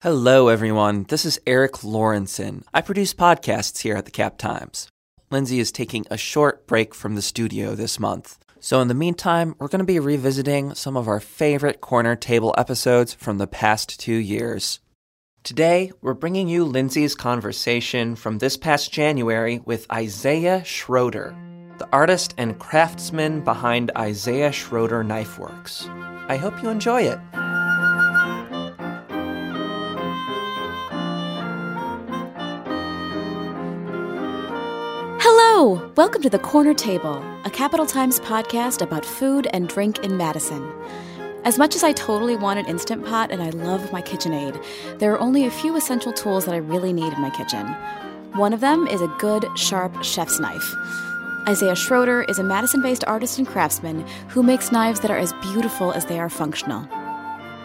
Hello, everyone. This is Eric Lawrenson. I produce podcasts here at the Cap Times. Lindsay is taking a short break from the studio this month. So, in the meantime, we're going to be revisiting some of our favorite corner table episodes from the past two years. Today, we're bringing you Lindsay's conversation from this past January with Isaiah Schroeder, the artist and craftsman behind Isaiah Schroeder Knife Works. I hope you enjoy it. Hello! Welcome to The Corner Table, a Capital Times podcast about food and drink in Madison. As much as I totally want an Instant Pot and I love my KitchenAid, there are only a few essential tools that I really need in my kitchen. One of them is a good, sharp chef's knife. Isaiah Schroeder is a Madison based artist and craftsman who makes knives that are as beautiful as they are functional.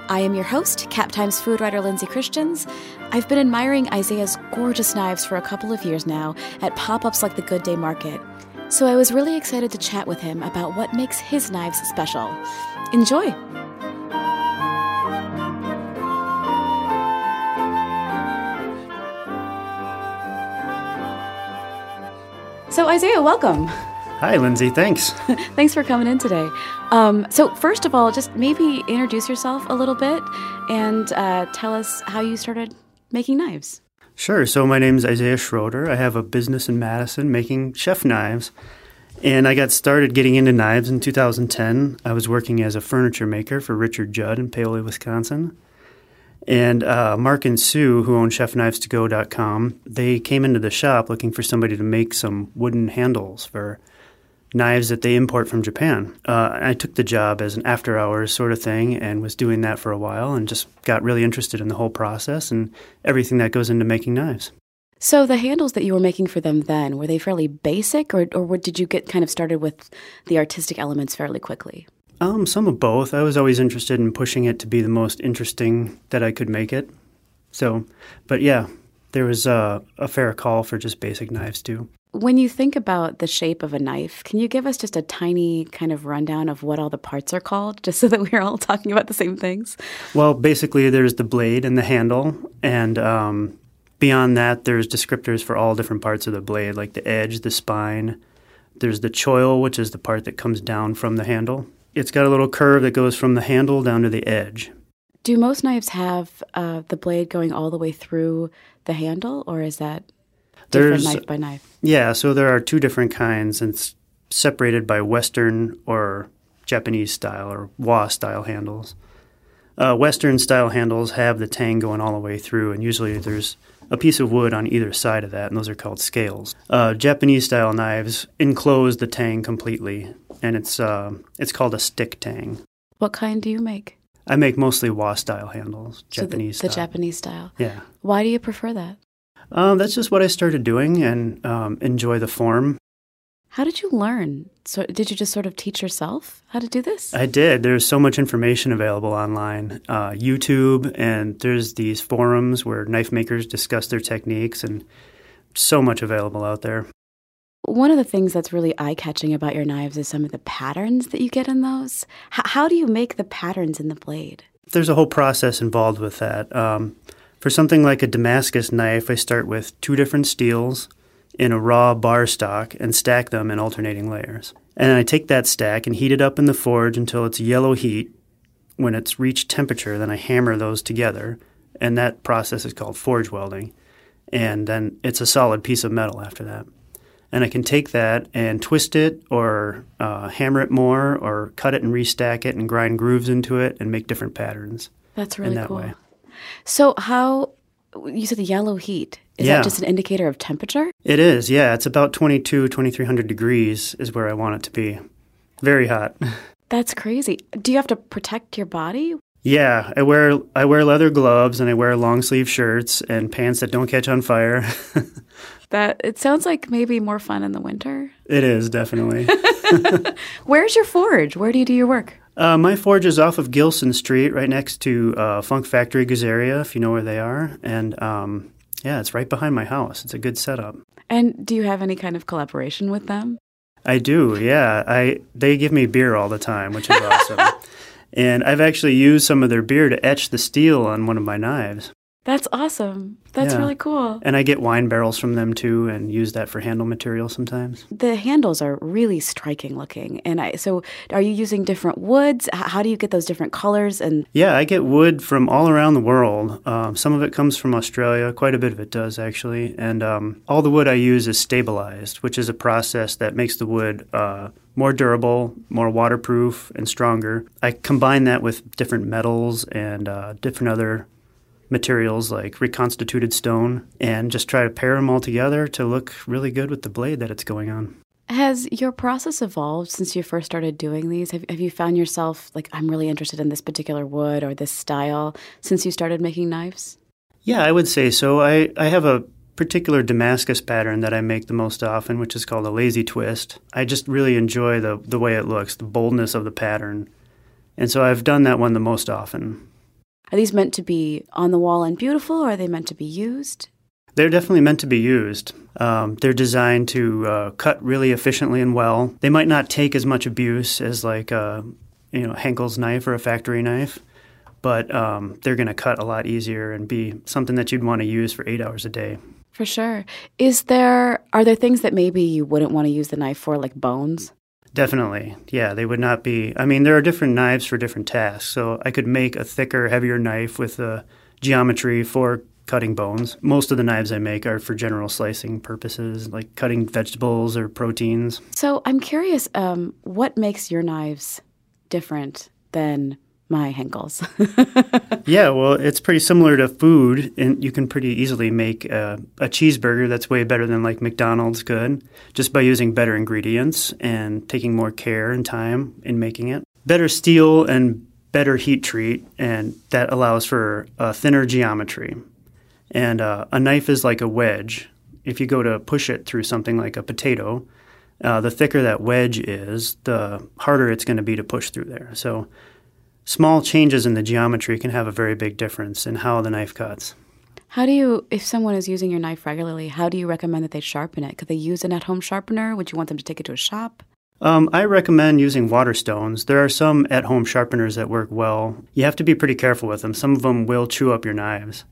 I am your host, Cap Times food writer Lindsay Christians. I've been admiring Isaiah's gorgeous knives for a couple of years now at pop ups like the Good Day Market. So I was really excited to chat with him about what makes his knives special. Enjoy! So, Isaiah, welcome. Hi, Lindsay. Thanks. Thanks for coming in today. Um, so, first of all, just maybe introduce yourself a little bit and uh, tell us how you started making knives. Sure. So, my name is Isaiah Schroeder. I have a business in Madison making chef knives. And I got started getting into knives in 2010. I was working as a furniture maker for Richard Judd in Paoli, Wisconsin. And uh, Mark and Sue, who own ChefKnivesToGo.com, they came into the shop looking for somebody to make some wooden handles for knives that they import from Japan. Uh, I took the job as an after hours sort of thing and was doing that for a while and just got really interested in the whole process and everything that goes into making knives. So, the handles that you were making for them then, were they fairly basic or, or did you get kind of started with the artistic elements fairly quickly? Um, some of both. I was always interested in pushing it to be the most interesting that I could make it. So, but yeah, there was uh, a fair call for just basic knives too. When you think about the shape of a knife, can you give us just a tiny kind of rundown of what all the parts are called, just so that we're all talking about the same things? Well, basically, there's the blade and the handle, and um, beyond that, there's descriptors for all different parts of the blade, like the edge, the spine. There's the choil, which is the part that comes down from the handle. It's got a little curve that goes from the handle down to the edge. Do most knives have uh, the blade going all the way through the handle, or is that There's, knife by knife? Yeah, so there are two different kinds, and it's separated by Western or Japanese style or Wa style handles. Uh, Western style handles have the tang going all the way through, and usually there's a piece of wood on either side of that, and those are called scales. Uh, Japanese style knives enclose the tang completely, and it's uh, it's called a stick tang. What kind do you make? I make mostly Wa style handles, so Japanese the, the style. Japanese style. Yeah. Why do you prefer that? Um, that's just what I started doing and um, enjoy the form. How did you learn? So, did you just sort of teach yourself how to do this? I did. There's so much information available online, uh, YouTube, and there's these forums where knife makers discuss their techniques, and so much available out there. One of the things that's really eye catching about your knives is some of the patterns that you get in those. H- how do you make the patterns in the blade? There's a whole process involved with that. Um, for something like a Damascus knife, I start with two different steels in a raw bar stock and stack them in alternating layers. And then I take that stack and heat it up in the forge until it's yellow heat. When it's reached temperature, then I hammer those together, and that process is called forge welding. And then it's a solid piece of metal after that and I can take that and twist it or uh, hammer it more or cut it and restack it and grind grooves into it and make different patterns. That's really that cool. Way. So how you said the yellow heat is yeah. that just an indicator of temperature? It is. Yeah, it's about 22 2300 degrees is where I want it to be. Very hot. That's crazy. Do you have to protect your body? Yeah, I wear I wear leather gloves and I wear long sleeve shirts and pants that don't catch on fire. that it sounds like maybe more fun in the winter. It is definitely. Where's your forge? Where do you do your work? Uh, my forge is off of Gilson Street, right next to uh, Funk Factory Geuzeria, if you know where they are, and um, yeah, it's right behind my house. It's a good setup. And do you have any kind of collaboration with them? I do. Yeah, I they give me beer all the time, which is awesome. And I've actually used some of their beer to etch the steel on one of my knives. That's awesome. That's Yeah. really cool. And I get wine barrels from them too and use that for handle material sometimes. The handles are really striking looking. And I so are you using different woods? How do you get those different colors and Yeah, I get wood from all around the world. Um, some of it comes from Australia, quite a bit of it does actually. And um, all the wood I use is stabilized, which is a process that makes the wood uh, more durable, more waterproof, and stronger. I combine that with different metals and uh, different other materials like reconstituted stone and just try to pair them all together to look really good with the blade that it's going on. Has your process evolved since you first started doing these? Have, have you found yourself like, I'm really interested in this particular wood or this style since you started making knives? Yeah, I would say so. I, I have a particular Damascus pattern that I make the most often, which is called a lazy twist. I just really enjoy the, the way it looks, the boldness of the pattern. And so I've done that one the most often. Are these meant to be on the wall and beautiful or are they meant to be used? They're definitely meant to be used. Um, they're designed to uh, cut really efficiently and well. They might not take as much abuse as like a you know Henckels knife or a factory knife, but um, they're going to cut a lot easier and be something that you'd want to use for eight hours a day. For sure. Is there are there things that maybe you wouldn't want to use the knife for like bones? Definitely. Yeah, they would not be. I mean, there are different knives for different tasks. So I could make a thicker, heavier knife with a geometry for cutting bones. Most of the knives I make are for general slicing purposes, like cutting vegetables or proteins. So I'm curious, um, what makes your knives different than my Henckels? Yeah, well, it's pretty similar to food, and you can pretty easily make a, a cheeseburger that's way better than like McDonald's could just by using better ingredients and taking more care and time in making it. Better steel and better heat treat, and that allows for thinner geometry. And uh, a knife is like a wedge. If you go to push it through something like a potato, uh, the thicker that wedge is, the harder it's going to be to push through there. So small changes in the geometry can have a very big difference in how the knife cuts. how do you, if someone is using your knife regularly, how do you recommend that they sharpen it? Could they use an at-home sharpener? Would you want them to take it to a shop? Um, I recommend using water stones. There are some at home sharpeners that work well. You have to be pretty careful with them. Some of them will chew up your knives.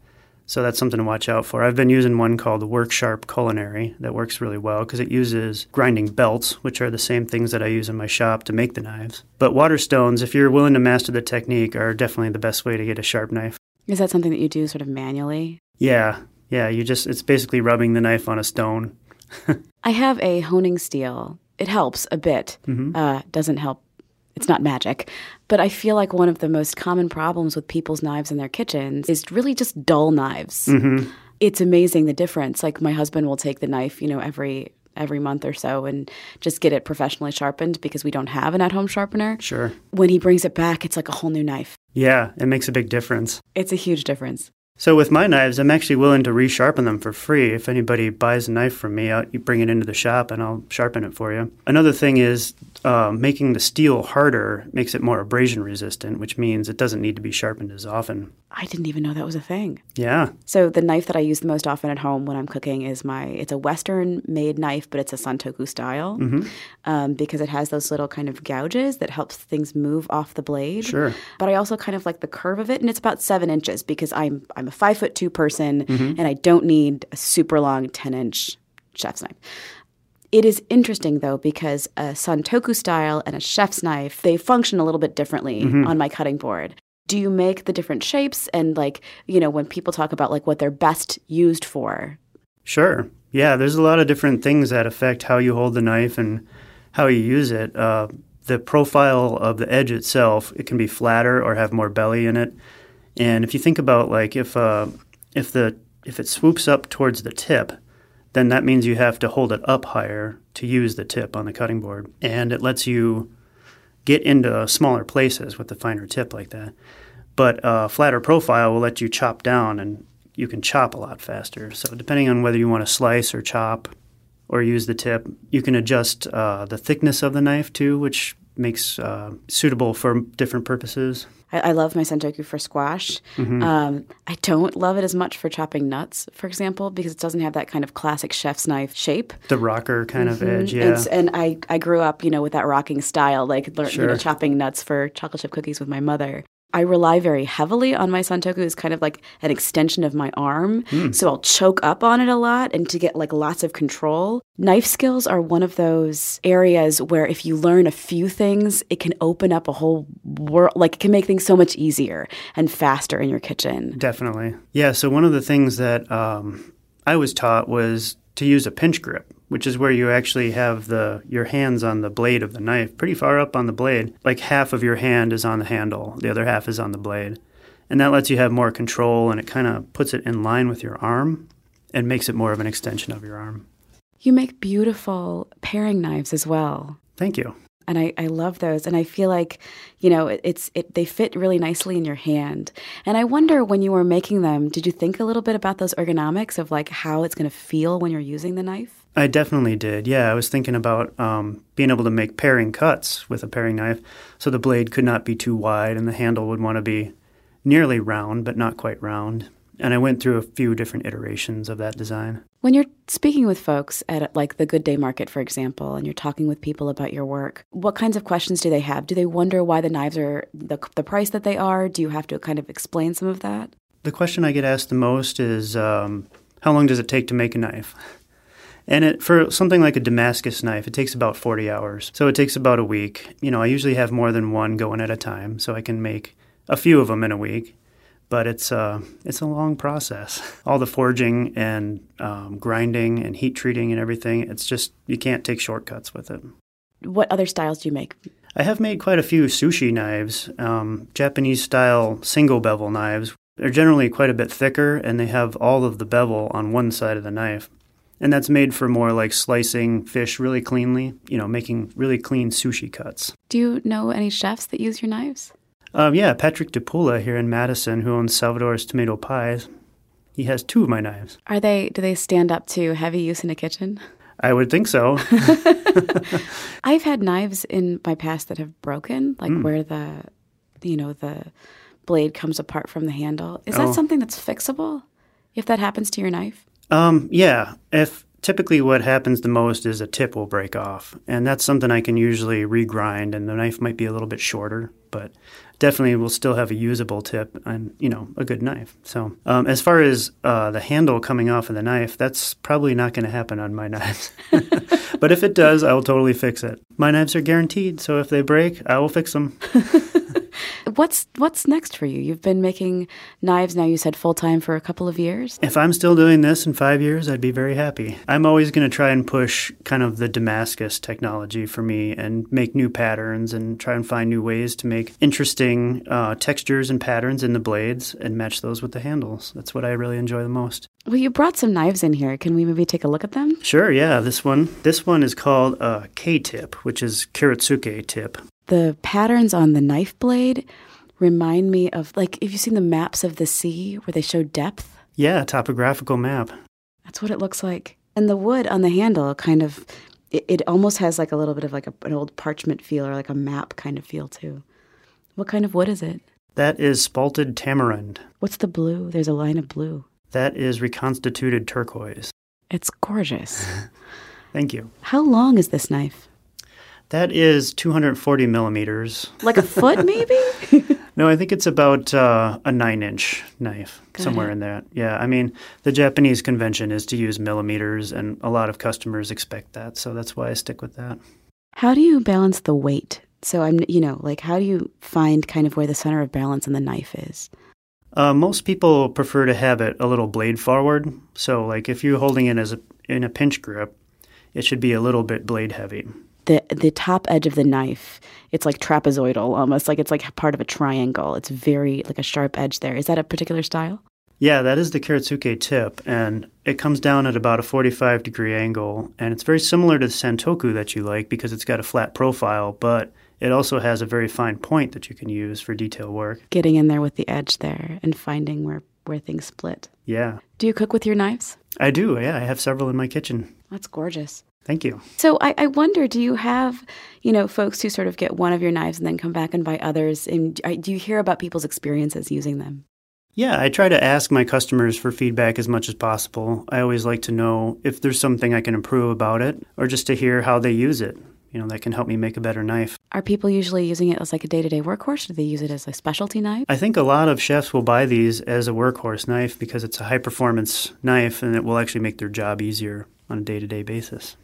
So that's something to watch out for. I've been using one called Work Sharp Culinary that works really well because it uses grinding belts, which are the same things that I use in my shop to make the knives. But water stones, if you're willing to master the technique, are definitely the best way to get a sharp knife. Is that something that you do sort of manually? Yeah, yeah, you just, it's basically rubbing the knife on a stone. I have a honing steel. It helps a bit. Mm-hmm. Uh, doesn't help. It's not magic. But I feel like one of the most common problems with people's knives in their kitchens is really just dull knives. Mm-hmm. It's amazing the difference. Like my husband will take the knife, you know, every every month or so and just get it professionally sharpened because we don't have an at-home sharpener. Sure. When he brings it back, it's like a whole new knife. Yeah, it makes a big difference. It's a huge difference. So with my knives, I'm actually willing to resharpen them for free. If anybody buys a knife from me, I'll, you bring it into the shop and I'll sharpen it for you. Another thing is uh, making the steel harder makes it more abrasion resistant, which means it doesn't need to be sharpened as often. I didn't even know that was a thing. Yeah, So the knife that I use the most often at home when I'm cooking is my. It's a Western made knife, but it's a santoku style um, because it has those little kind of gouges that helps things move off the blade. Sure. But I also kind of like the curve of it, and it's about seven inches because I'm I'm a five foot two person and I don't need a super long ten inch chef's knife. It is interesting though because a santoku style and a chef's knife they function a little bit differently on my cutting board. Do you make the different shapes and like you know when people talk about like what they're best used for? sure. Yeah, there's a lot of different things that affect how you hold the knife and how you use it. Uh, the profile of the edge itself, it can be flatter or have more belly in it. And if you think about like if uh, if the if it swoops up towards the tip, then that means you have to hold it up higher to use the tip on the cutting board, and it lets you get into smaller places with the finer tip like that. But a flatter profile will let you chop down, and you can chop a lot faster. So depending on whether you want to slice or chop or use the tip, you can adjust uh, the thickness of the knife too, which makes uh, suitable for different purposes. I, I love my santoku for squash. Um, I don't love it as much for chopping nuts, for example, because it doesn't have that kind of classic chef's knife shape. The rocker kind of edge, yeah. It's, and I, I grew up, you know, with that rocking style, like lear- you know, chopping nuts for chocolate chip cookies with my mother. I rely very heavily on my Santoku as kind of like an extension of my arm. So I'll choke up on it a lot and to get like lots of control. Knife skills are one of those areas where if you learn a few things, it can open up a whole world, like it can make things so much easier and faster in your kitchen. Definitely. Yeah, so one of the things that um, I was taught was to use a pinch grip, which is where you actually have the your hands on the blade of the knife, pretty far up on the blade. Like half of your hand is on the handle, the other half is on the blade. And that lets you have more control and it kind of puts it in line with your arm and makes it more of an extension of your arm. You make beautiful paring knives as well. Thank you. and I, I love those and i feel like you know it, it's it, they fit really nicely in your hand and i wonder when you were making them did you think a little bit about those ergonomics of like how it's going to feel when you're using the knife I definitely did. Yeah, I was thinking about um, being able to make paring cuts with a paring knife so the blade could not be too wide and the handle would want to be nearly round, but not quite round. And I went through a few different iterations of that design. when you're speaking with folks at like the good day market for example and you're talking with people about your work what kinds of questions do they have do they wonder why the knives are the, the price that they are do you have to kind of explain some of that The question I get asked the most is um, how long does it take to make a knife? And it, for something like a Damascus knife, it takes about 40 hours. So it takes about a week. You know, I usually have more than one going at a time, so I can make a few of them in a week. But it's, uh, it's a long process. All the forging and um, grinding and heat treating and everything, it's just, you can't take shortcuts with it. what other styles do you make I have made quite a few sushi knives, um, Japanese style single bevel knives. They're generally quite a bit thicker and they have all of the bevel on one side of the knife. And that's made for more like slicing fish really cleanly, you know, making really clean sushi cuts. do you know any chefs that use your knives Um, yeah, Patrick DePula here in Madison, who owns Salvatore's Tomato Pies, he has two of my knives. Are they do they stand up to heavy use in a kitchen? I would think so. I've had knives in my past that have broken, like where the you know the blade comes apart from the handle. Is Oh. that something that's fixable? If that happens to your knife? Um, yeah. If typically what happens the most is a tip will break off, and that's something I can usually regrind, and the knife might be a little bit shorter, but definitely will still have a usable tip and you know a good knife. So um, as far as uh, the handle coming off of the knife, that's probably not going to happen on my knives. but if it does, I will totally fix it. My knives are guaranteed, so if they break, I will fix them. What's what's next for you? You've been making knives now. You said full time for a couple of years. If I'm still doing this in five years, I'd be very happy. I'm always going to try and push kind of the Damascus technology for me and make new patterns and try and find new ways to make interesting uh, textures and patterns in the blades and match those with the handles. That's what I really enjoy the most. Well, you brought some knives in here. Can we maybe take a look at them? Sure, yeah, this one. This one is called a K tip, which is Kiritsuke tip. The patterns on the knife blade remind me of like if you've seen the maps of the sea where they show depth. Yeah, topographical map. That's what it looks like. And the wood on the handle kind of it, it almost has like a little bit of like a, an old parchment feel or like a map kind of feel too. What kind of wood is it? That is spalted tamarind. What's the blue? There's a line of blue. That is reconstituted turquoise. It's gorgeous. Thank you. How long is this knife? That is 240 millimeters. Like a foot, maybe? No, I think it's about uh, a nine inch knife, Got somewhere it. in that. Yeah, I mean, the Japanese convention is to use millimeters, and a lot of customers expect that, so that's why I stick with that. How do you balance the weight? So I'm, you know, like how do you find kind of where the center of balance on the knife is? Uh, most people prefer to have it a little blade forward, so like if you're holding it as a, in a pinch grip, it should be a little bit blade heavy. The the top edge of the knife, it's like trapezoidal almost, like it's like part of a triangle. It's very like a sharp edge there. Is that a particular style? Yeah, that is the Kiritsuke tip, and it comes down at about a 45 degree angle, and it's very similar to the Santoku that you like because it's got a flat profile, but it also has a very fine point that you can use for detail work. Getting in there with the edge there and finding where where things split. Yeah, Do you cook with your knives? I do. Yeah, I have several in my kitchen. That's gorgeous. Thank you. So I, I wonder, do you have, you know, folks who sort of get one of your knives and then come back and buy others? And do you hear about people's experiences using them? Yeah, I try to ask my customers for feedback as much as possible. I always like to know if there's something I can improve about it or just to hear how they use it. You know, that can help me make a better knife. Are people usually using it as like a day to day workhorse? Do they use it as a specialty knife? I think a lot of chefs will buy these as a workhorse knife because it's a high performance knife and it will actually make their job easier on a day to day basis.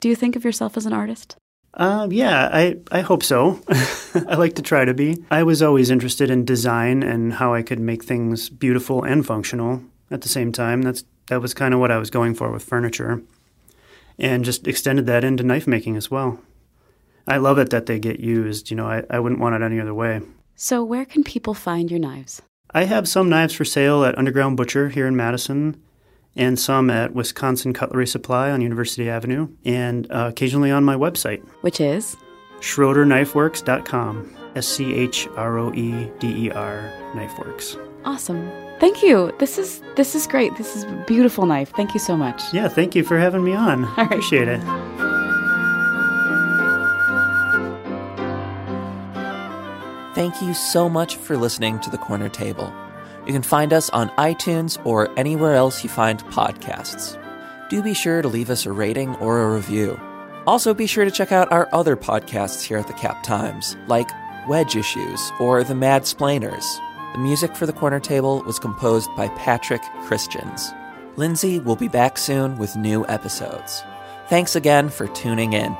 Do you think of yourself as an artist? Uh, yeah, I, I hope so. I like to try to be. I was always interested in design and how I could make things beautiful and functional at the same time. That's that was kind of what I was going for with furniture, and just extended that into knife making as well. I love it that they get used. You know, I, I wouldn't want it any other way. So, where can people find your knives? I have some knives for sale at Underground Butcher here in Madison, and some at Wisconsin Cutlery Supply on University Avenue, and uh, occasionally on my website, Which is? SchroederKnifeWorks.com. S C H R O E D E R Knifeworks. Awesome. Thank you. This is this is great. This is a beautiful knife. Thank you so much. Yeah, thank you for having me on. right. Appreciate it. Thank you so much for listening to The Corner Table. You can find us on iTunes or anywhere else you find podcasts. Do be sure to leave us a rating or a review. Also, be sure to check out our other podcasts here at the Cap Times, like Wedge Issues or The Mad Splainers. The music for The Corner Table was composed by Patrick Christians. Lindsay will be back soon with new episodes. Thanks again for tuning in.